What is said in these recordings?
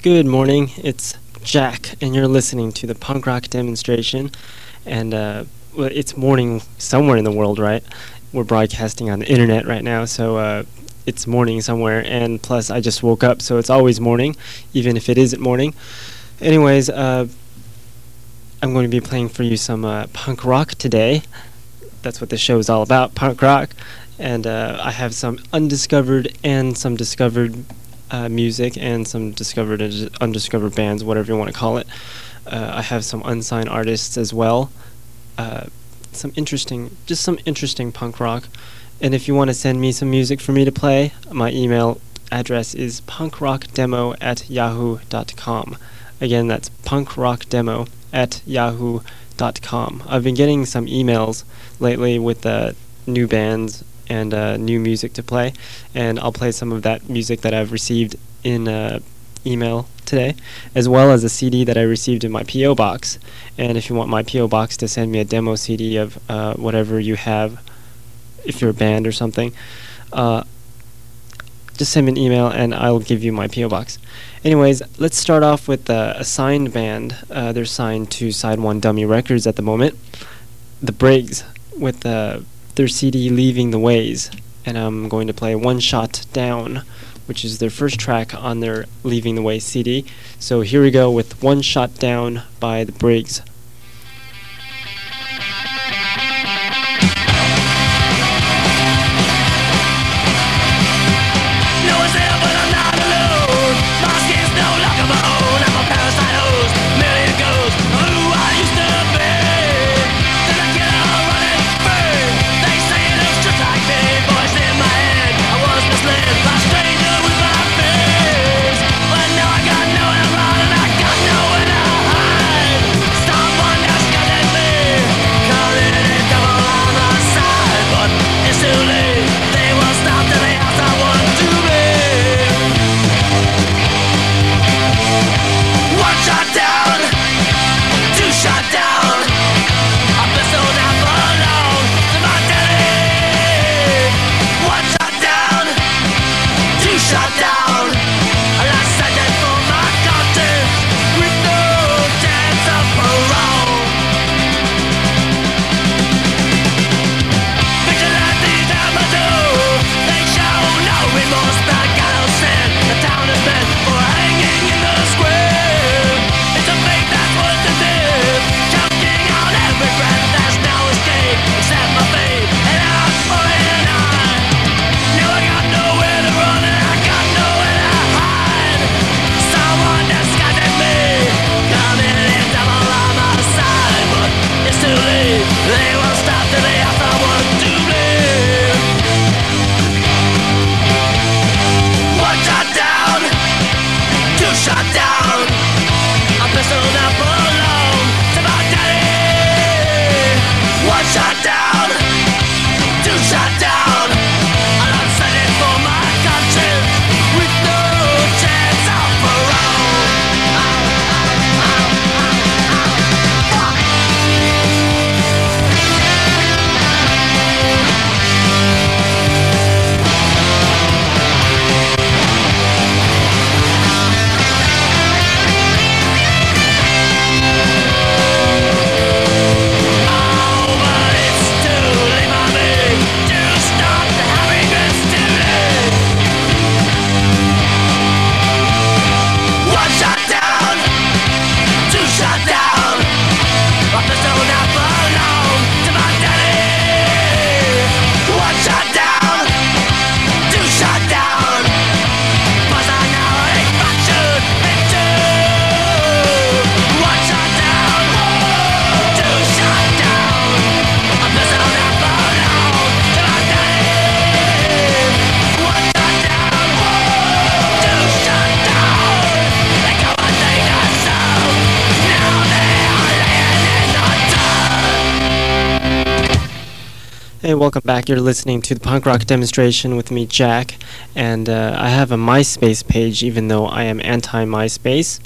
Good morning. It's Jack, and you're listening to the punk rock demonstration. And uh, well, it's morning somewhere in the world, right? We're broadcasting on the internet right now, so uh, it's morning somewhere. And plus, I just woke up, so it's always morning, even if it isn't morning. Anyways, uh, I'm going to be playing for you some uh, punk rock today. That's what the show is all about, punk rock. And uh, I have some undiscovered and some discovered uh, music and some discovered and undiscovered bands, whatever you want to call it. Uh, I have some unsigned artists as well. Uh, some interesting, just some interesting punk rock. And if you want to send me some music for me to play, my email address is punkrockdemo at yahoo.com. Again, that's punkrockdemo at yahoo.com. I've been getting some emails lately with uh, new bands and uh, new music to play, and I'll play some of that music that I've received in uh, email today, as well as a CD that I received in my PO box. And if you want my PO box to send me a demo CD of uh, whatever you have, if you're a band or something, uh, just send me an email and I'll give you my PO box. Anyways, let's start off with a signed band. Uh, they're signed to Side One Dummy Records at the moment. The Briggs with uh, their CD Leaving the Ways, and I'm going to play One Shot Down, which is their first track on their Leaving the Ways CD. So here we go with One Shot Down by the Briggs. Hey, welcome back. You're listening to the punk rock demonstration with me, Jack, and uh, I have a MySpace page, even though I am anti-MySpace.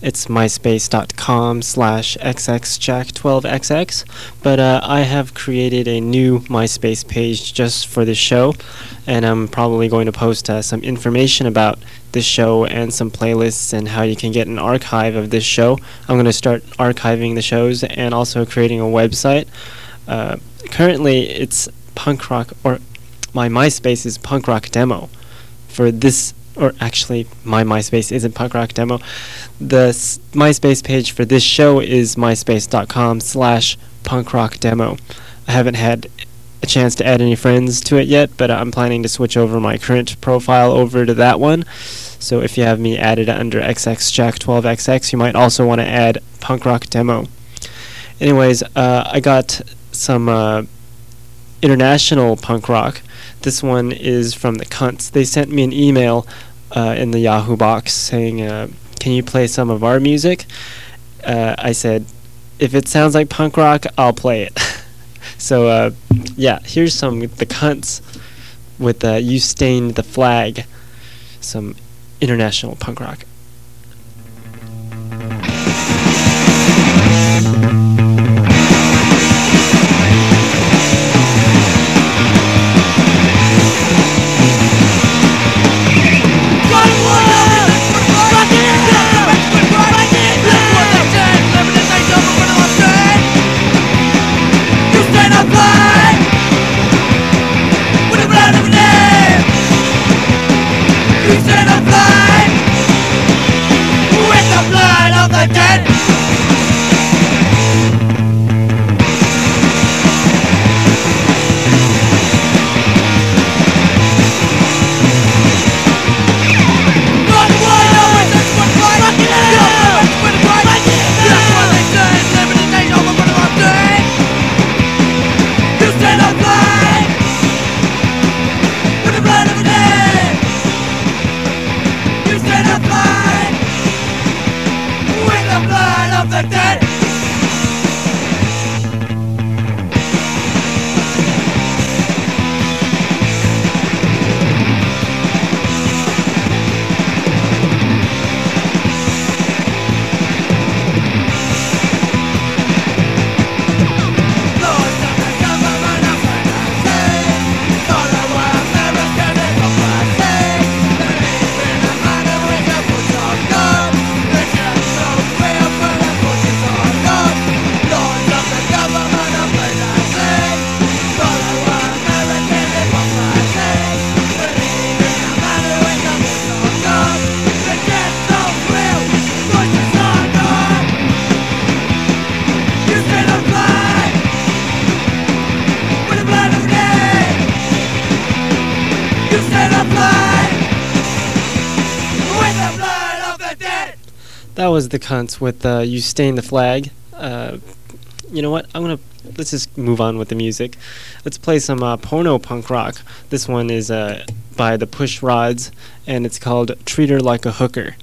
It's myspace.com slash xxjack12xx. But uh, I have created a new MySpace page just for this show, and I'm probably going to post uh, some information about this show and some playlists and how you can get an archive of this show. I'm going to start archiving the shows and also creating a website. Uh, currently, it's punk rock, or my MySpace is punk rock demo for this or actually my MySpace isn't punk rock demo. The s- MySpace page for this show is myspace.com slash punk rock demo. I haven't had a chance to add any friends to it yet, but I'm planning to switch over my current profile over to that one. So if you have me added under xxjack12xx, you might also want to add punk rock demo. Anyways, uh, I got some uh, international punk rock. This one is from the Cunts. They sent me an email uh, in the Yahoo box saying, uh, "Can you play some of our music?" Uh, I said, "If it sounds like punk rock, I'll play it." so uh, yeah, here's some the Cunts with uh, "You Stained the Flag," some international punk rock. The cunts with uh, "You Stain the Flag." Uh, you know what? I'm gonna let's just move on with the music. Let's play some uh, porno punk rock. This one is uh, by the Push Rods, and it's called "Treat Her Like a Hooker."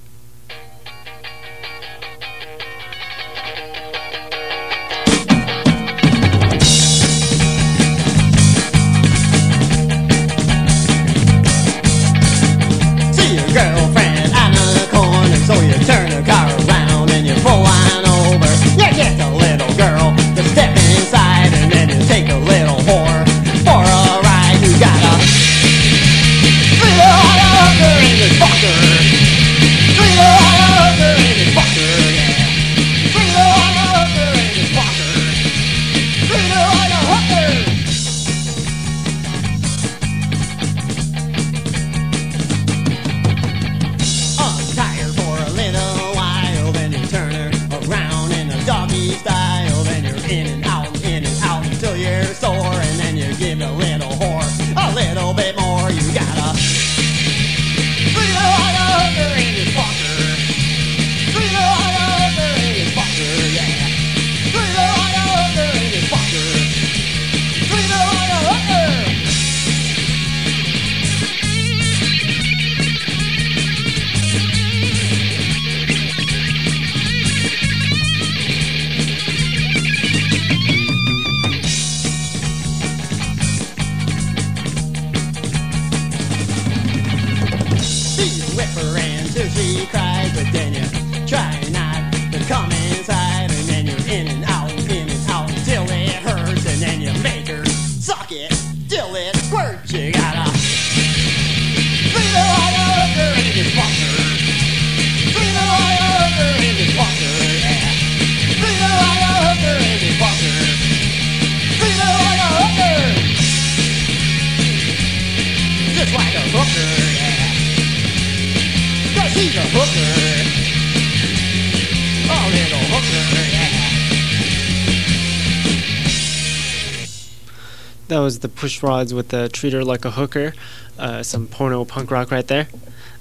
That was the Push Rods with the Treat Her Like a Hooker. Uh, some porno punk rock right there.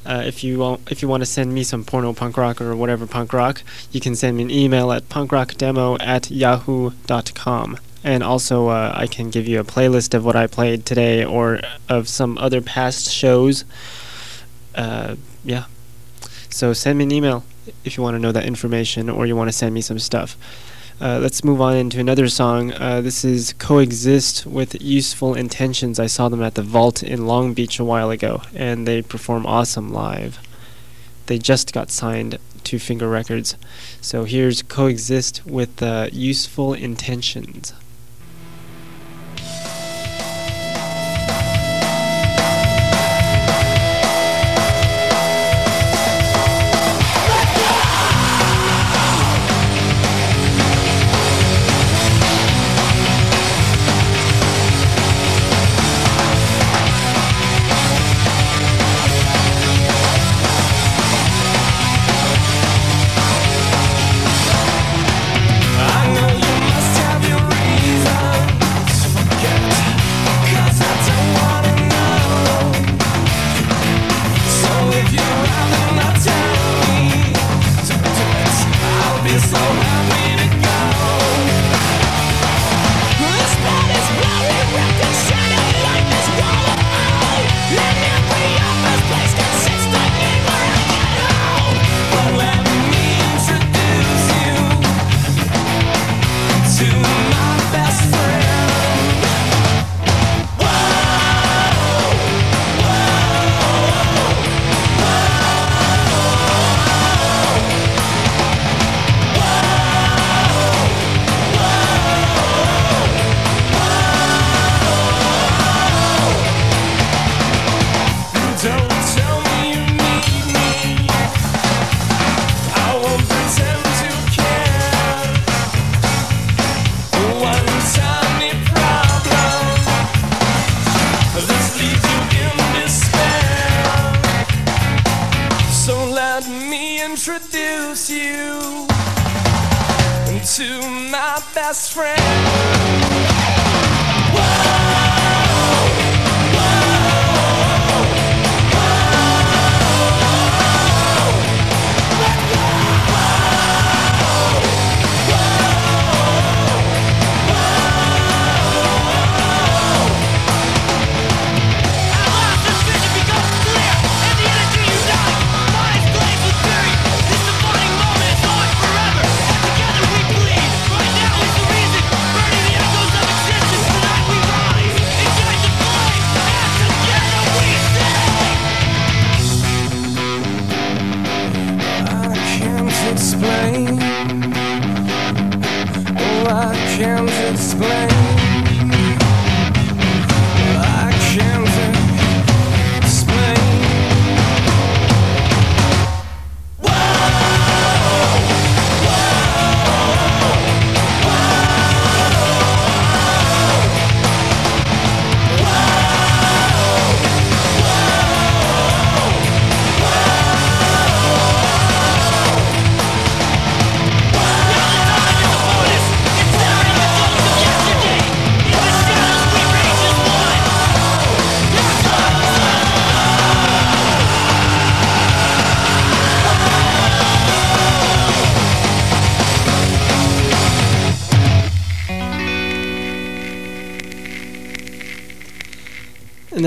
Uh, if you want, if you want to send me some porno punk rock or whatever punk rock, you can send me an email at punkrockdemo at yahoo.com. And also, uh, I can give you a playlist of what I played today or of some other past shows. Uh, yeah. So send me an email if you want to know that information or you want to send me some stuff. Uh, let's move on into another song. Uh, this is Coexist with Useful Intentions. I saw them at the Vault in Long Beach a while ago, and they perform awesome live. They just got signed to Finger Records. So here's Coexist with uh, Useful Intentions.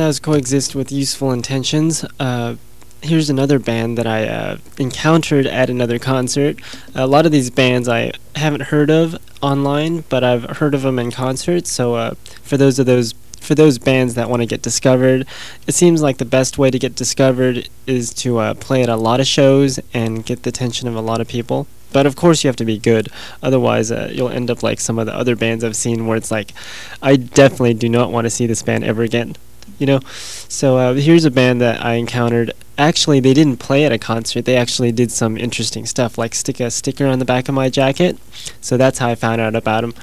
Was Coexist with Useful Intentions. Uh, here's another band that I uh, encountered at another concert. A lot of these bands I haven't heard of online, but I've heard of them in concert. So uh, for those of those for those bands that want to get discovered, it seems like the best way to get discovered is to uh, play at a lot of shows and get the attention of a lot of people. But of course, you have to be good. Otherwise, uh, you'll end up like some of the other bands I've seen where it's like, I definitely do not want to see this band ever again you know? So uh, here's a band that i encountered. Actually they didn't play at a concert. They actually did some interesting stuff like stick a sticker on the back of my jacket. So that's how i found out about them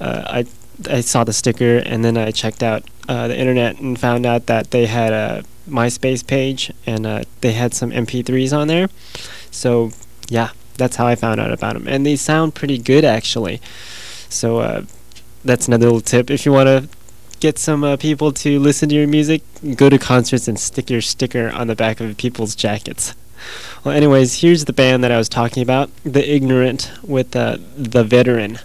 uh, i i saw the sticker and then i checked out uh, the internet and found out that they had a myspace page and uh, they had some mp3s on there. So yeah that's how i found out about them and they sound pretty good actually. So uh, that's another little tip. If you want to get some uh, people to listen to your music, go to concerts and stick your sticker on the back of people's jackets. Well, anyways, here's the band that I was talking about, The Ignorant, with uh, The Veteran.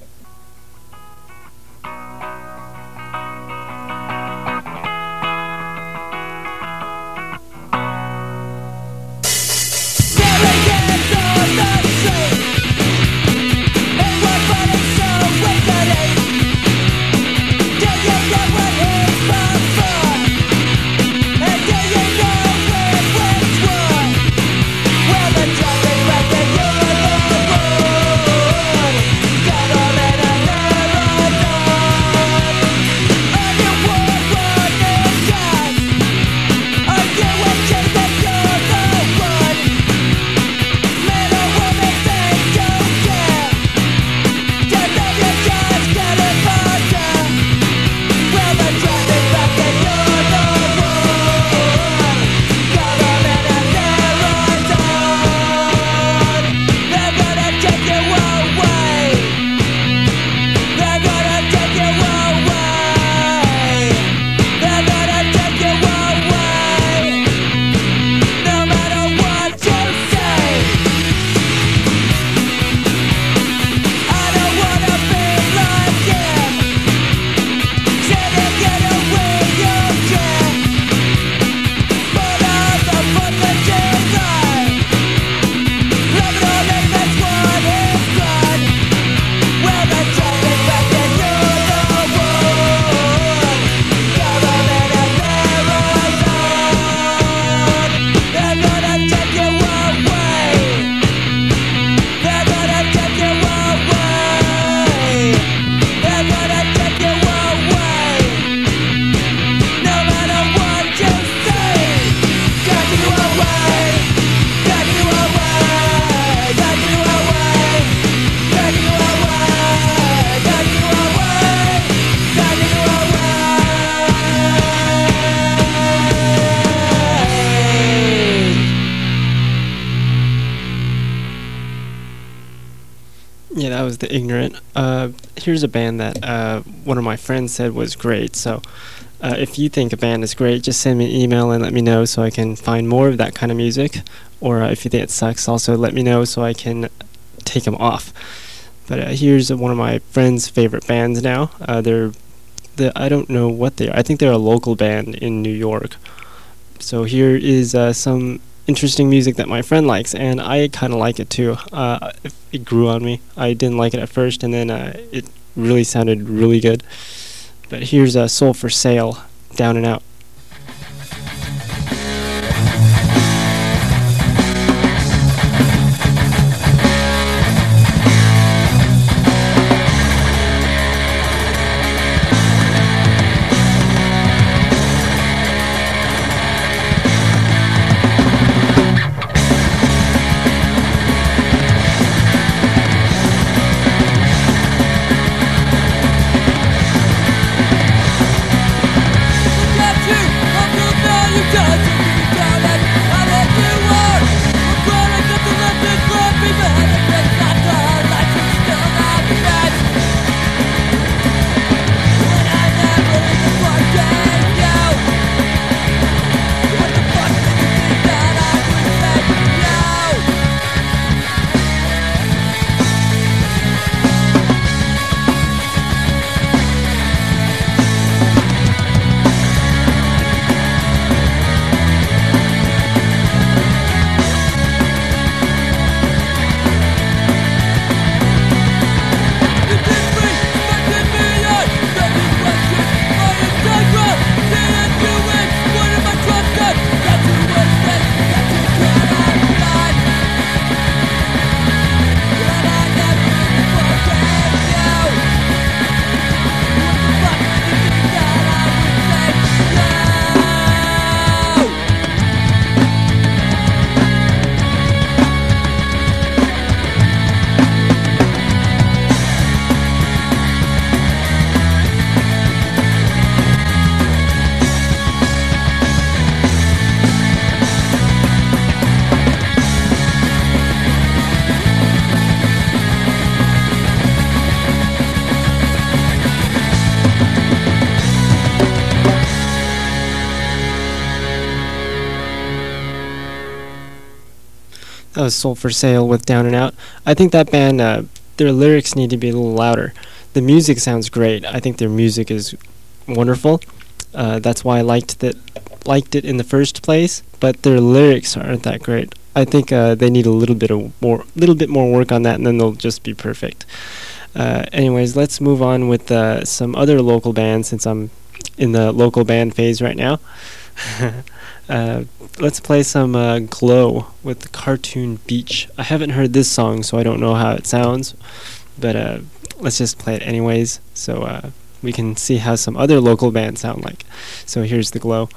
The ignorant. Uh, here's a band that uh, one of my friends said was great. So, uh, if you think a band is great, just send me an email and let me know so I can find more of that kind of music. Or uh, if you think it sucks, also let me know so I can take them off. But uh, here's one of my friend's favorite bands now. Uh, they're the I don't know what they are. I think they're a local band in New York. So here is some interesting music that my friend likes, and I kind of like it too. Uh, it grew on me. I didn't like it at first, and then uh, it really sounded really good. But here's a Soul for Sale, Down and Out. Was Soul for Sale with Down and Out. I think that band, uh, their lyrics need to be a little louder. The music sounds great. I think their music is wonderful. Uh, that's why I liked that, liked it in the first place. But their lyrics aren't that great. I think uh, they need a little bit of more, little bit more work on that, and then they'll just be perfect. Uh, anyways, let's move on with uh, some other local bands since I'm in the local band phase right now. uh, let's play some uh, Glow with Cartoon Beach. I haven't heard this song, so I don't know how it sounds, but uh, let's just play it anyways so uh, we can see how some other local bands sound like. So here's the Glow.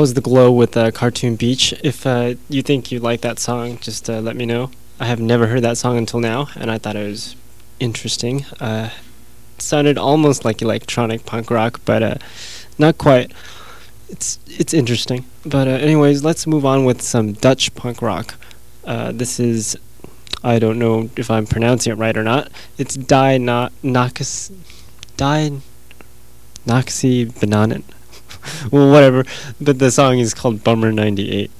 Was the glow with uh, Cartoon Beach. If uh, you think you like that song, just uh, let me know. I have never heard that song until now, and I thought it was interesting. Uh, it sounded almost like electronic punk rock, but uh, not quite. It's it's interesting. But uh, anyways, let's move on with some Dutch punk rock. This is I don't know if I'm pronouncing it right or not. It's Die Nakas Die Noxy Bananen. Well, whatever. But the song is called Bummer 98.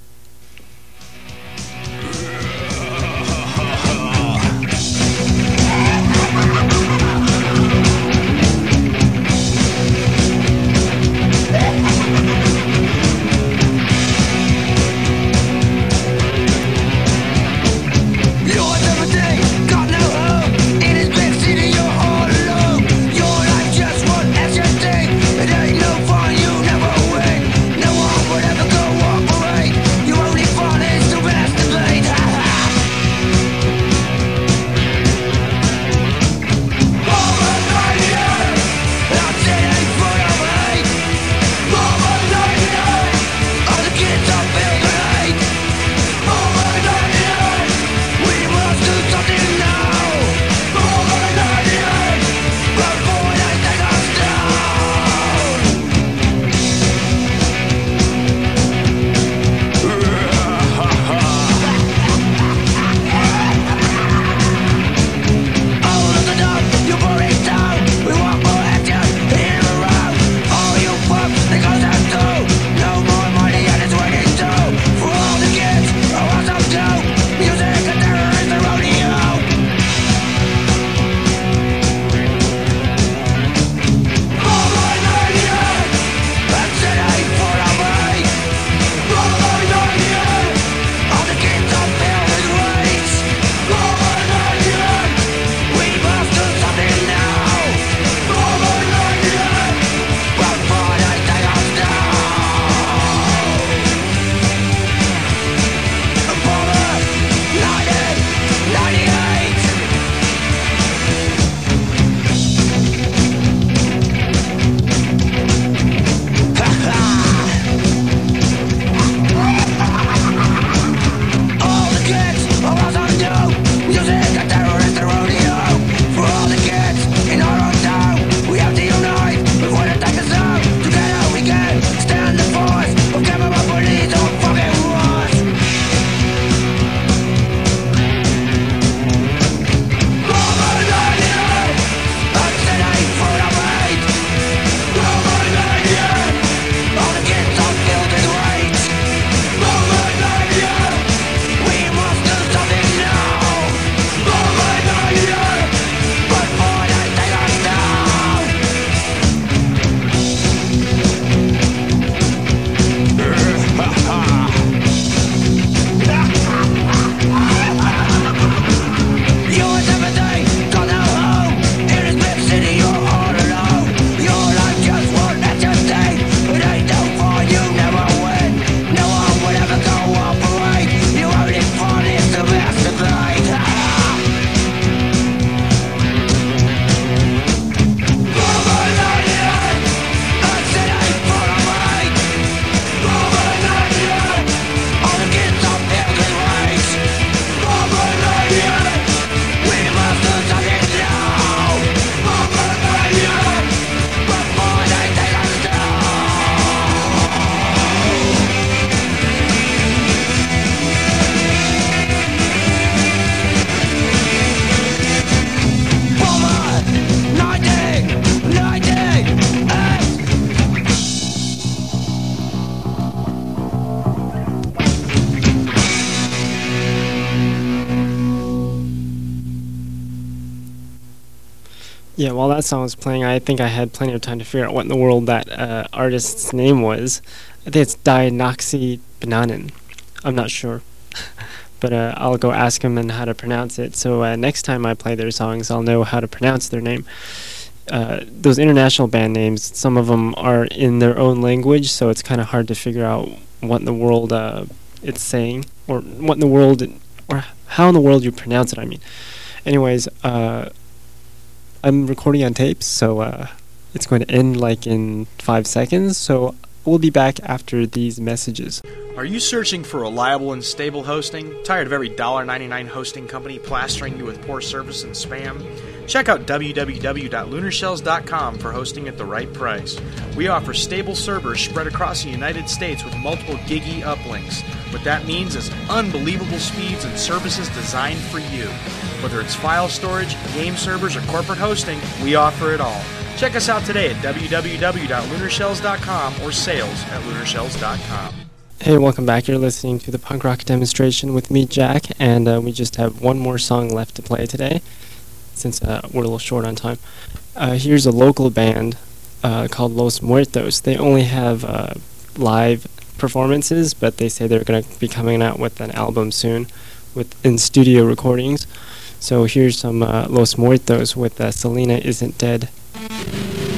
Yeah, while that song was playing, I think I had plenty of time to figure out what in the world that uh, artist's name was. I think it's Dianoxy Bananen. I'm not sure. but uh, I'll go ask him and how to pronounce it. So uh, next time I play their songs, I'll know how to pronounce their name. Uh, those international band names, some of them are in their own language, so it's kind of hard to figure out what in the world uh, it's saying, or what in the world, it, or how in the world you pronounce it. I mean, anyways, uh, I'm recording on tape, so uh, it's going to end like in five seconds. So we'll be back after these messages. Are you searching for reliable and stable hosting? Tired of every $1.99 hosting company plastering you with poor service and spam? Check out www.lunarshells.com for hosting at the right price. We offer stable servers spread across the United States with multiple giggy uplinks. What that means is unbelievable speeds and services designed for you. Whether it's file storage, game servers, or corporate hosting, we offer it all. Check us out today at www.lunarshells.com or sales at lunarshells.com. Hey, welcome back. You're listening to the punk rock demonstration with me, Jack, and uh, we just have one more song left to play today, since uh, we're a little short on time. Uh, here's a local band uh, called Los Muertos. They only have uh, live performances, but they say they're going to be coming out with an album soon, with in studio recordings. So here's some uh, Los Muertos with Selena Isn't Dead. Selena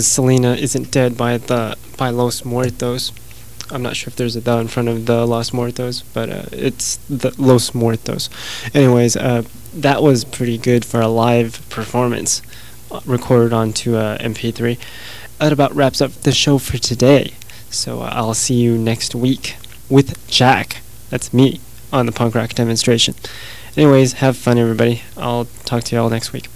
Was Selena Isn't Dead by the by Los Muertos. I'm not sure if there's a the in front of the Los Muertos, but uh, it's the Los Muertos. Anyways, uh, that was pretty good for a live performance uh, recorded onto uh, MP3. That about wraps up the show for today. So uh, I'll see you next week with Jack. That's me on the punk rock demonstration. Anyways, have fun, everybody. I'll talk to you all next week.